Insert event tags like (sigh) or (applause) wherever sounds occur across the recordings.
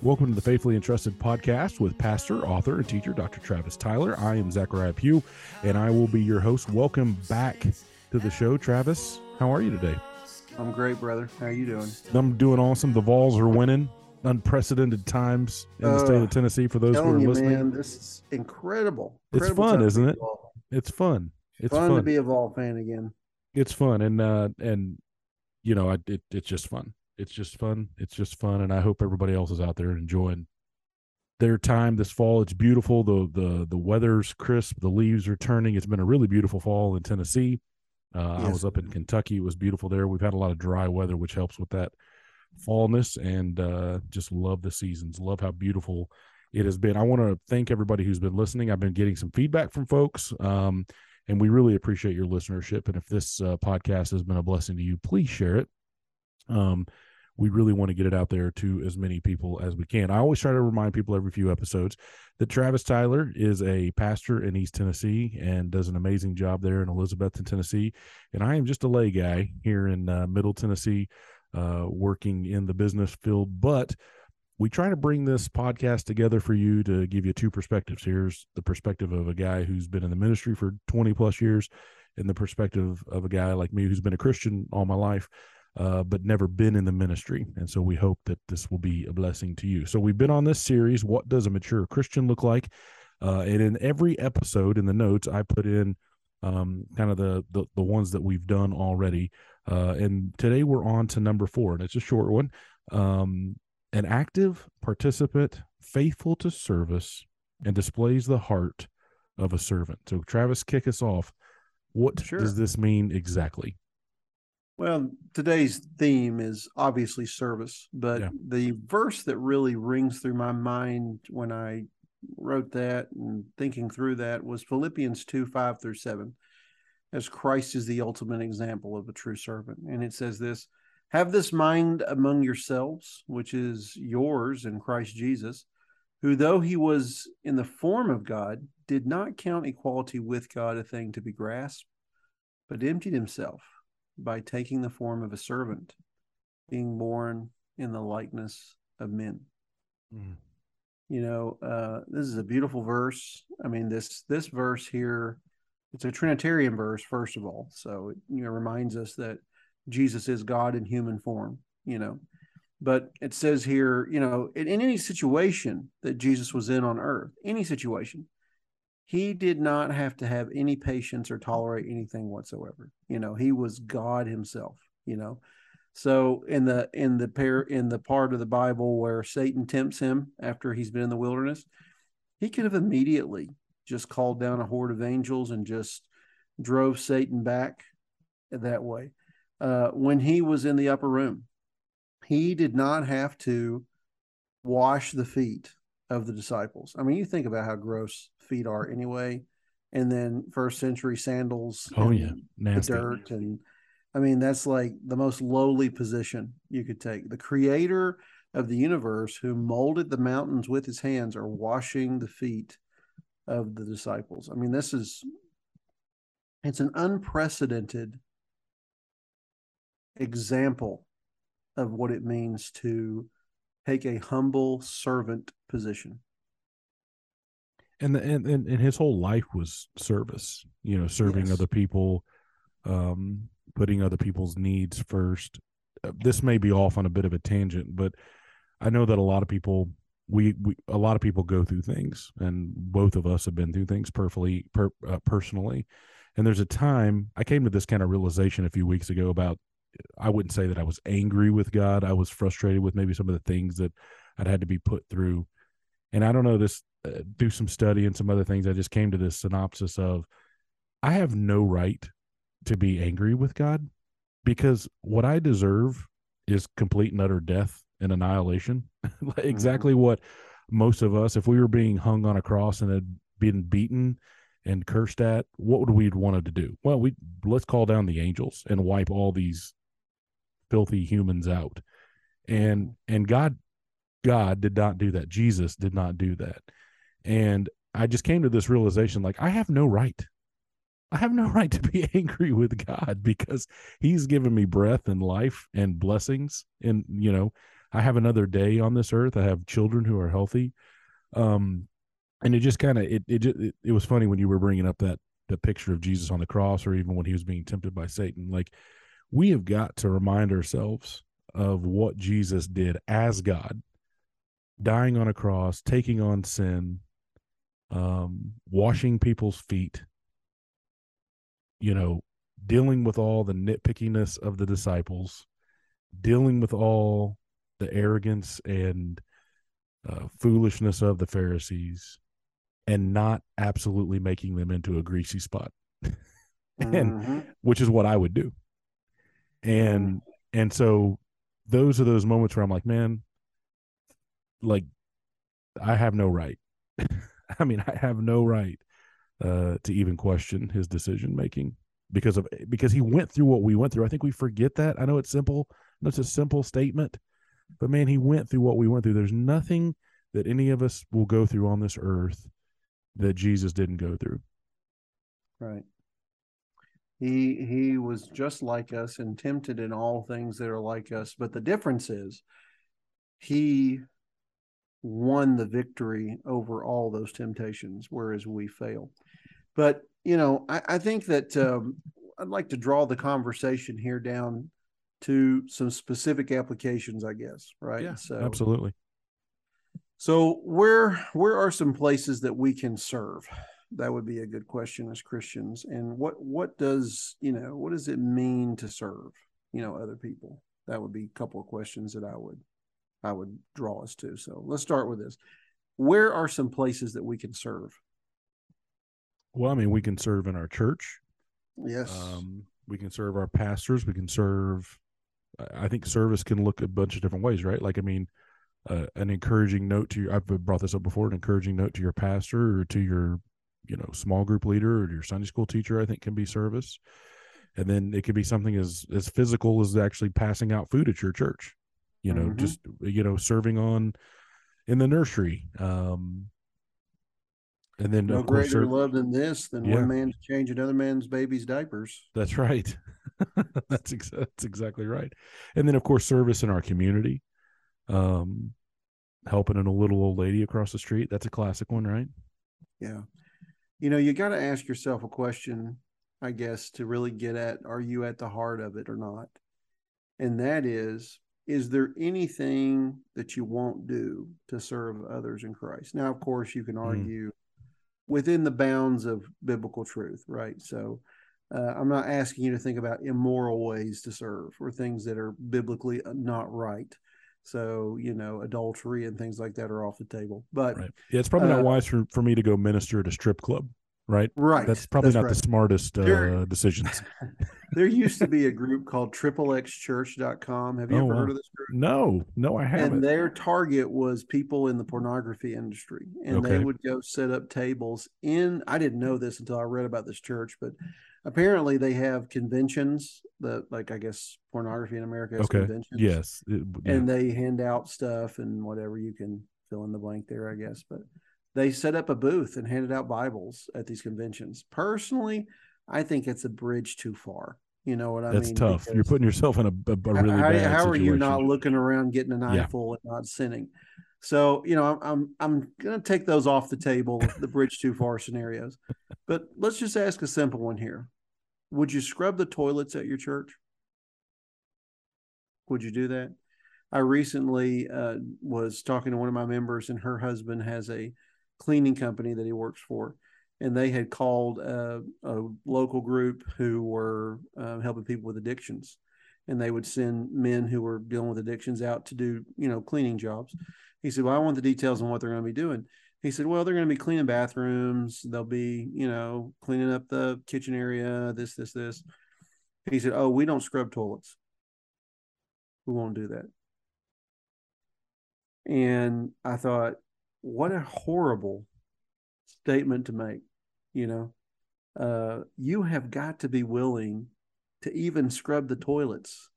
Welcome to the Faithfully Entrusted podcast with pastor, author, and teacher Dr. Travis Tyler. I am Zachariah Pugh, and I will be your host. Welcome back to the show, Travis. How are you today? I'm great, brother. How are you doing? I'm doing awesome. The Vols are winning. Unprecedented times in the state of Uh, Tennessee for those who are you, listening. man, this is incredible. It's fun, isn't it? It's fun. It's fun, fun. to be a Vol fan again. it's fun and uh and you know I, it, it's just fun it's just fun. It's just fun and i hope everybody else is out there enjoying their time this fall. It's beautiful. The the the weather's crisp. The leaves are turning. It's been a really beautiful fall in tennessee. Uh, i was up in kentucky. It was beautiful there. We've had a lot of dry weather which helps with that fallness and uh just love the seasons. Love how beautiful it has been. I want to thank everybody who's been listening. I've been getting some feedback from folks um and we really appreciate your listenership. And if this uh, podcast has been a blessing to you, please share it. Um, we really want to get it out there to as many people as we can. I always try to remind people every few episodes that Travis Tyler is a pastor in East Tennessee and does an amazing job there in Elizabethton, Tennessee. And I am just a lay guy here in uh, Middle Tennessee, uh, working in the business field. But we try to bring this podcast together for you to give you two perspectives. Here's the perspective of a guy who's been in the ministry for 20 plus years, and the perspective of a guy like me who's been a Christian all my life, uh, but never been in the ministry. And so we hope that this will be a blessing to you. So we've been on this series, What Does a Mature Christian Look Like? Uh, and in every episode in the notes, I put in um, kind of the, the the ones that we've done already. Uh, and today we're on to number four, and it's a short one. Um, an active participant, faithful to service, and displays the heart of a servant. So, Travis, kick us off. What Sure. does this mean exactly? Well, today's theme is obviously service, but Yeah. the verse that really rings through my mind when I wrote that and thinking through that was Philippians 2 5 through 7, as Christ is the ultimate example of a true servant. And it says this Have this mind among yourselves, which is yours in Christ Jesus, who, though he was in the form of God, did not count equality with God a thing to be grasped, but emptied himself by taking the form of a servant, being born in the likeness of men. You know, uh, this is a beautiful verse. I mean, this this verse here, it's a Trinitarian verse, first of all. So it you know reminds us that Jesus is God in human form. You know, but it says here, you know, in, in any situation that Jesus was in on earth, any situation, he did not have to have any patience or tolerate anything whatsoever. You know, he was God himself, you know. So in the in the pair in the part of the Bible where Satan tempts him after he's been in the wilderness, he could have immediately just called down a horde of angels and just drove Satan back that way. Uh, when he was in the upper room, he did not have to wash the feet of the disciples. I mean, you think about how gross feet are anyway, and then first century sandals. Oh, yeah. the Nasty. dirt and I mean that's like the most lowly position you could take. The creator of the universe who molded the mountains with his hands are washing the feet of the disciples. I mean this is it's an unprecedented example of what it means to take a humble servant position. And, the, and and and his whole life was service. You know, serving Yes. other people, um, putting other people's needs first. Uh, this may be off on a bit of a tangent, but I know that a lot of people we, we a lot of people go through things, and both of us have been through things perfectly per, uh, personally. And there's a time I came to this kind of realization a few weeks ago about I wouldn't say that I was angry with God. I was frustrated with maybe some of the things that I'd had to be put through. And I don't know this uh, do some study and some other things. I just came to this synopsis of I have no right to be angry with God because what I deserve is complete and utter death and annihilation. (laughs) Like, exactly what most of us, if we were being hung on a cross and had been beaten and cursed at, what would we wanted to do? Well, we let's call down the angels and wipe all these filthy humans out. And and God God did not do that. Jesus did not do that. And I just came to this realization like I have no right. I have no (laughs) right to be (laughs) angry with God because he's given me breath and life and blessings and you know I have another day on this earth. I have children who are healthy. Um, and it just kind of it it, it it was funny when you were bringing up that the picture of Jesus on the cross, or even when he was being tempted by Satan. Like we have got to remind ourselves of what Jesus did as God, dying on a cross, taking on sin, um, washing people's feet, you know, dealing with all the nitpickiness of the disciples, dealing with all the arrogance and uh, foolishness of the Pharisees, and not absolutely making them into a greasy spot, (laughs) and mm-hmm. which is what I would do. And mm-hmm. and so those are those moments where I'm like, man, like I have no right. (laughs) I mean, I have no right uh, to even question his decision making because of because he went through what we went through. I think we forget that. I know it's simple. No, it's a simple statement, but man, he went through what we went through. There's nothing that any of us will go through on this earth that Jesus didn't go through. Right. He he was just like us and tempted in all things that are like us, but the difference is he won the victory over all those temptations, whereas we fail. But you know, I, I think that um, I'd like to draw the conversation here down to some specific applications, I guess. Right. Yeah. So absolutely. So where where are some places that we can serve? That would be a good question as Christians. And what what does you know what does it mean to serve you know other people? That would be a couple of questions that I would I would draw us to. So let's start with this. Where are some places that we can serve? Well, I mean, we can serve in our church. Yes. Um, we can serve our pastors. We can serve. I think service can look a bunch of different ways, right? Like, I mean, uh, an encouraging note to your i've brought this up before an encouraging note to your pastor or to your you know small group leader or your sunday school teacher i think can be service and then it could be something as as physical as actually passing out food at your church you know mm-hmm. just you know serving on in the nursery um and then no greater serve, love than this than yeah. one man to change another man's baby's diapers that's right (laughs) that's, ex- that's exactly right and then of course service in our community um, helping in a little old lady across the street. That's a classic one, right? Yeah. You know, you got to ask yourself a question, I guess, to really get at are you at the heart of it or not? And that is, is there anything that you won't do to serve others in Christ? Now, of course, you can mm. argue mm. within the bounds of biblical truth, right? So, uh, I'm not asking you to think about immoral ways to serve or things that are biblically not right. So, you know, adultery and things like that are off the table. But right. yeah, it's probably uh, not wise for, for me to go minister at a strip club. Right. Right. That's probably That's not right. the smartest uh, there, (laughs) decisions. (laughs) there used to be a group called XXXchurch.com. Have you oh, ever heard of this group? No, no, I haven't. And their target was people in the pornography industry. And okay. they would go set up tables in, I didn't know this until I read about this church, but apparently they have conventions that like i guess pornography in america has okay conventions yes it, yeah. and they hand out stuff and whatever you can fill in the blank there i guess but they set up a booth and handed out bibles at these conventions personally i think it's a bridge too far you know what I That's mean? That's tough. Because You're putting yourself in a, a, really how, bad. How are you not looking around, getting an eyeful, yeah. and not sinning? So you know, I'm I'm, I'm going to take those off the table, the bridge too far scenarios. But let's just ask a simple one here: would you scrub the toilets at your church? Would you do that? I recently uh, was talking to one of my members, and her husband has a cleaning company that he works for, and they had called a, a local group who were uh, helping people with addictions, and they would send men who were dealing with addictions out to do you know cleaning jobs. He said, "Well, I want the details on what they're going to be doing." he said, well, they're going to be cleaning bathrooms. They'll be, you know, cleaning up the kitchen area, this, this, this. He said, oh, we don't scrub toilets. We won't do that. And I thought, what a horrible statement to make, you know. Uh, you have got to be willing to even scrub the toilets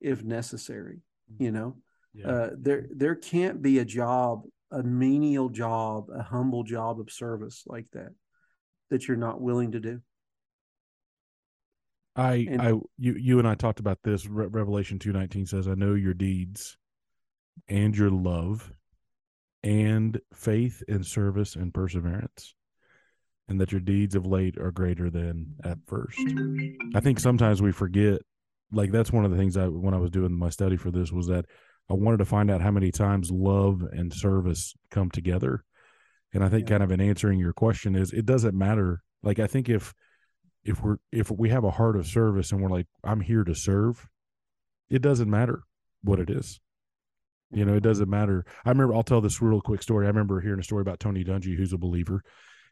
if necessary, you know. Yeah. Uh, there there can't be a job a menial job, a humble job of service like that that you're not willing to do. I, and, I, you, you and I talked about this. Re- Revelation two nineteen says, "I know your deeds, and your love and faith and service and perseverance and that your deeds of late are greater than at first. I think sometimes we forget like that's one of the things i when i was doing my study for this was that i wanted to find out how many times love and service come together. And i think Yeah. kind of in answering your question is it doesn't matter. Like i think if if we're if we have a heart of service and we're like i'm here to serve it doesn't matter what it is you know, it doesn't matter. I remember, I'll tell this real quick story. I remember hearing a story about Tony Dungy, who's a believer,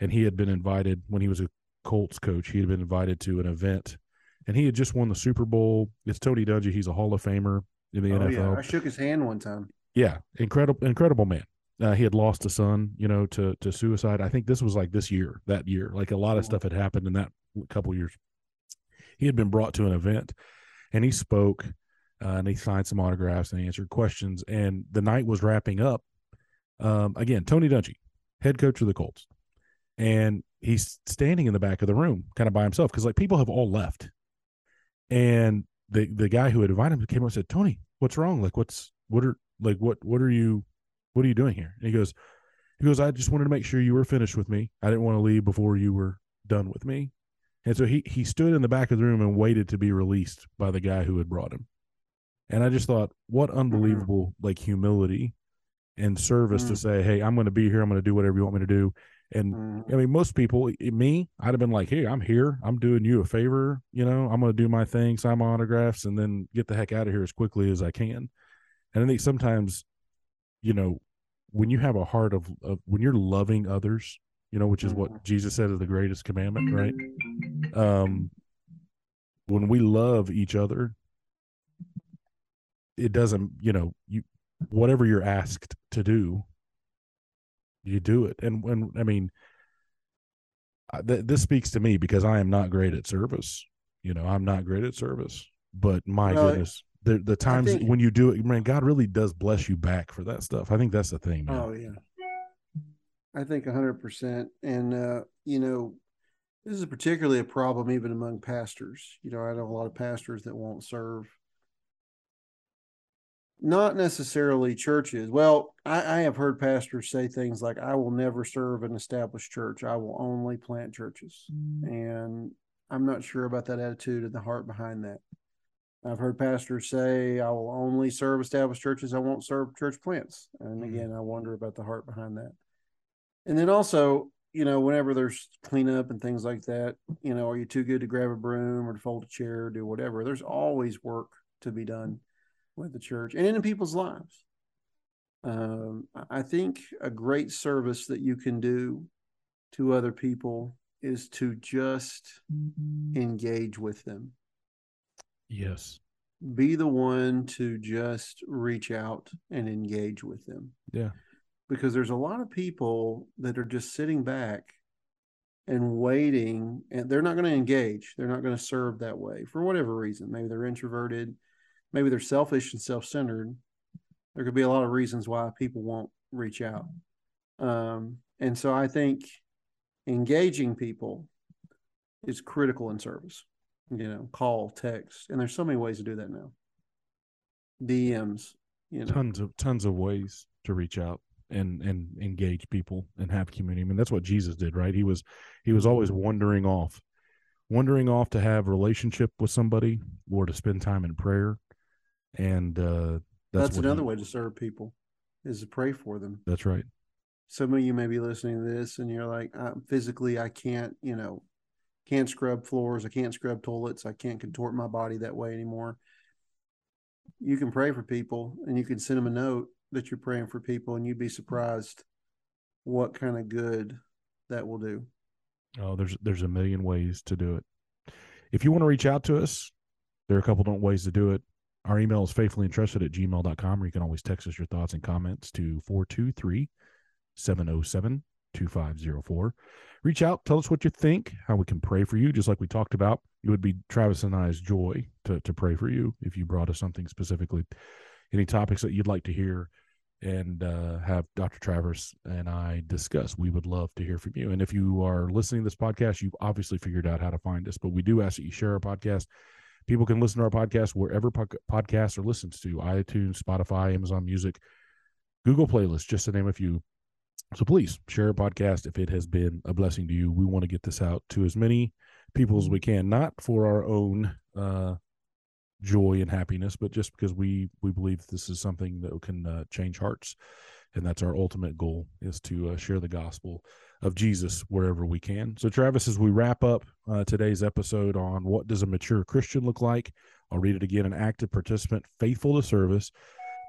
and he had been invited when he was a Colts coach. He had been invited to an event, and he had just won the Super Bowl. It's Tony Dungy. He's a Hall of Famer in the Oh, NFL. yeah. I shook his hand one time. Yeah, incredible, incredible man. Uh, he had lost a son, you know, to to suicide. I think this was like this year, that year. Like a lot of Mhm. stuff had happened in that couple years. He had been brought to an event, and he spoke, uh, and he signed some autographs and he answered questions. And the night was wrapping up. Um, again, Tony Dungy, head coach of the Colts, and he's standing in the back of the room, kind of by himself, because like people have all left, and the the guy who had invited him came up and said, "Tony, what's wrong? Like, what's what are like what what are you what are you doing here?" And he goes, he goes, "I just wanted to make sure you were finished with me. I didn't want to leave before you were done with me." And so he he stood in the back of the room and waited to be released by the guy who had brought him. And I just thought, what unbelievable like humility and service to Mm. say, "Hey, I'm going to be here. I'm going to do whatever you want me to do." And Mhm. I mean, most people, me, I'd have been like, "Hey, I'm here. I'm doing you a favor. You know, I'm going to do my thing, sign my autographs, and then get the heck out of here as quickly as I can." And I think sometimes, you know, when you have a heart of, of when you're loving others, you know, which is what Mhm. Jesus said is the greatest commandment, right? Um, when we love each other, it doesn't, you know, you whatever you're asked to do, you do it. And when I mean, th- this speaks to me because I am not great at service. You know, I'm not great at service. But my Well, goodness, the the times think- when you do it, man, God really does bless you back for that stuff. I think that's the thing, man. Oh yeah. I think hundred percent. And uh, you know, this is particularly a problem even among pastors. You know, I know a lot of pastors that won't serve. Not necessarily churches. Well, I, I have heard pastors say things like, I will never serve an established church. I will only plant churches. And I'm not sure about that attitude and the heart behind that. I've heard pastors say, I will only serve established churches. I won't serve church plants. And Mhm. again, I wonder about the heart behind that. And then also, you know, whenever there's cleanup and things like that, you know, are you too good to grab a broom or to fold a chair or do whatever? There's always work to be done with the church and in people's lives. Um, I- I think a great service that you can do to other people is to just engage with them Yes. be the one to just reach out and engage with them. Yeah. Because there's a lot of people that are just sitting back and waiting, and they're not going to engage. They're not going to serve that way for whatever reason. Maybe they're introverted, maybe they're selfish and self centered. There could be a lot of reasons why people won't reach out. Um, and so I think engaging people is critical in service you know, call, text, and there's so many ways to do that now. DMs, you know, tons of tons of ways to reach out and and engage people and have community. I mean, that's what Jesus did, right? He was he was always wandering off, wandering off to have relationship with somebody or to spend time in prayer, and uh, that's, that's, another he- way to serve people is to pray for them. That's right. Some of you may be listening to this and you're like, physically, I can't, you know, can't scrub floors, I can't scrub toilets, I can't contort my body that way anymore. You can pray for people and you can send them a note that you're praying for people, and you'd be surprised what kind of good that will do. Oh, there's there's a million ways to do it. If you want to reach out to us, there are a couple different ways to do it. Our email is faithfully entrusted at gmail.com, or you can always text us your thoughts and comments to 423 707 2504. Reach out, tell us what you think, how we can pray for you, just like we talked about. It would be Travis and I's joy to, to pray for you if you brought us something specifically. Any topics that you'd like to hear and uh, have Dr. Travis and I discuss, we would love to hear from you. And if you are listening to this podcast, you've obviously figured out how to find us, but we do ask that you share our podcast People can listen to our podcast wherever po- podcasts are listened to iTunes, Spotify, Amazon Music, Google Playlist, just to name a few. So please share a podcast if it has been a blessing to you. We want to get this out to as many people as we can, not for our own uh, joy and happiness, but just because we we believe this is something that can uh, change hearts, and that's our ultimate goal is to uh, share the gospel of Jesus wherever we can. So, Travis, as we wrap up uh, today's episode on what does a mature Christian look like, I'll read it again: an active participant, faithful to service,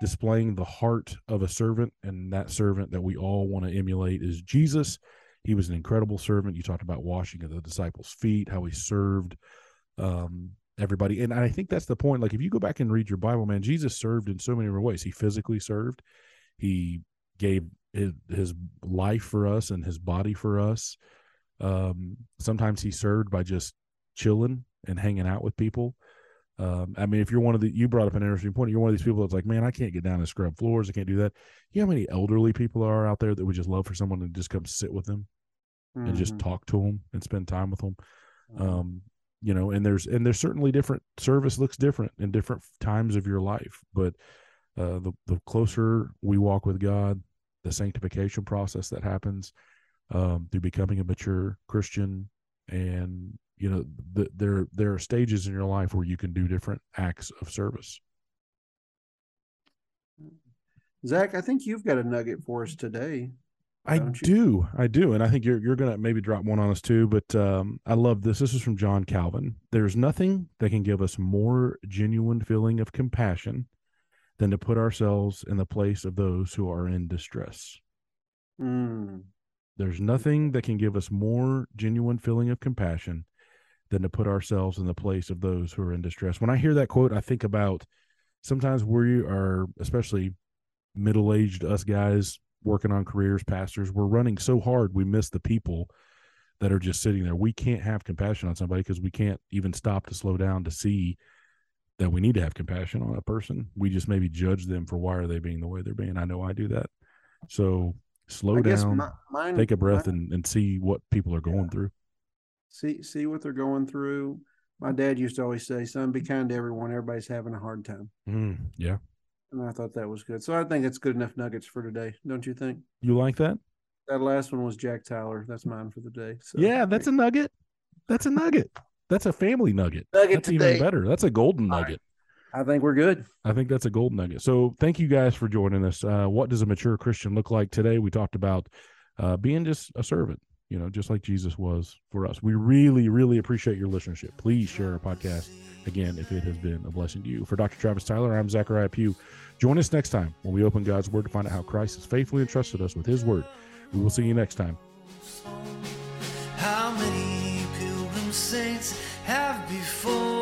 displaying the heart of a servant, and that servant that we all want to emulate is Jesus. He was an incredible servant. You talked about washing of the disciples' feet, how he served um, everybody, and I think that's the point. Like, if you go back and read your Bible, man, Jesus served in so many ways. He physically served. He gave his, his life for us and his body for us. Um, sometimes he served by just chilling and hanging out with people. Um, I mean, if you're one of the, you brought up an interesting point. You're one of these people that's like, man, I can't get down and scrub floors. I can't do that. You know how many elderly people are out there that would just love for someone to just come sit with them mm-hmm. and just mm-hmm. talk to them and spend time with them. Mm-hmm. Um, you know, and there's and there's certainly different service looks different in different times of your life, but uh, the the closer we walk with God, the sanctification process that happens um, through becoming a mature Christian, and you know, the, there there are stages in your life where you can do different acts of service. Zach, I think you've got a nugget for us today. I do, I do, and I think you're you're gonna maybe drop one on us too. But um, I love this. This is from John Calvin. There's nothing that can give us more genuine feeling of compassion than to put ourselves in the place of those who are in distress. Mm. There's nothing that can give us more genuine feeling of compassion than to put ourselves in the place of those who are in distress. When I hear that quote, I think about sometimes we are, especially middle aged us guys working on careers, pastors, we're running so hard we miss the people that are just sitting there. We can't have compassion on somebody because we can't even stop to slow down to see that we need to have compassion on a person. We just maybe judge them for why are they being the way they're being. I know I do that. So slow I down, my, mine, take a breath, mine, and, and see what people are going yeah. through. See see what they're going through. My dad used to always say, "Son, be kind to everyone. Everybody's having a hard time." Mm, yeah, and I thought that was good. So I think it's good enough nuggets for today, don't you think? You like that? That last one was Jack Tyler. That's mine for the day. So, yeah, that's a nugget. That's a nugget. That's a family nugget. nugget that's today. even better. That's a golden nugget. I think we're good. I think that's a golden nugget. So thank you guys for joining us. Uh, what does a mature Christian look like today? We talked about uh, being just a servant, you know, just like Jesus was for us. We really, really appreciate your listenership. Please share our podcast again if it has been a blessing to you. For Dr. Travis Tyler, I'm Zachariah Pugh. Join us next time when we open God's Word to find out how Christ has faithfully entrusted us with His Word. We will see you next time. Before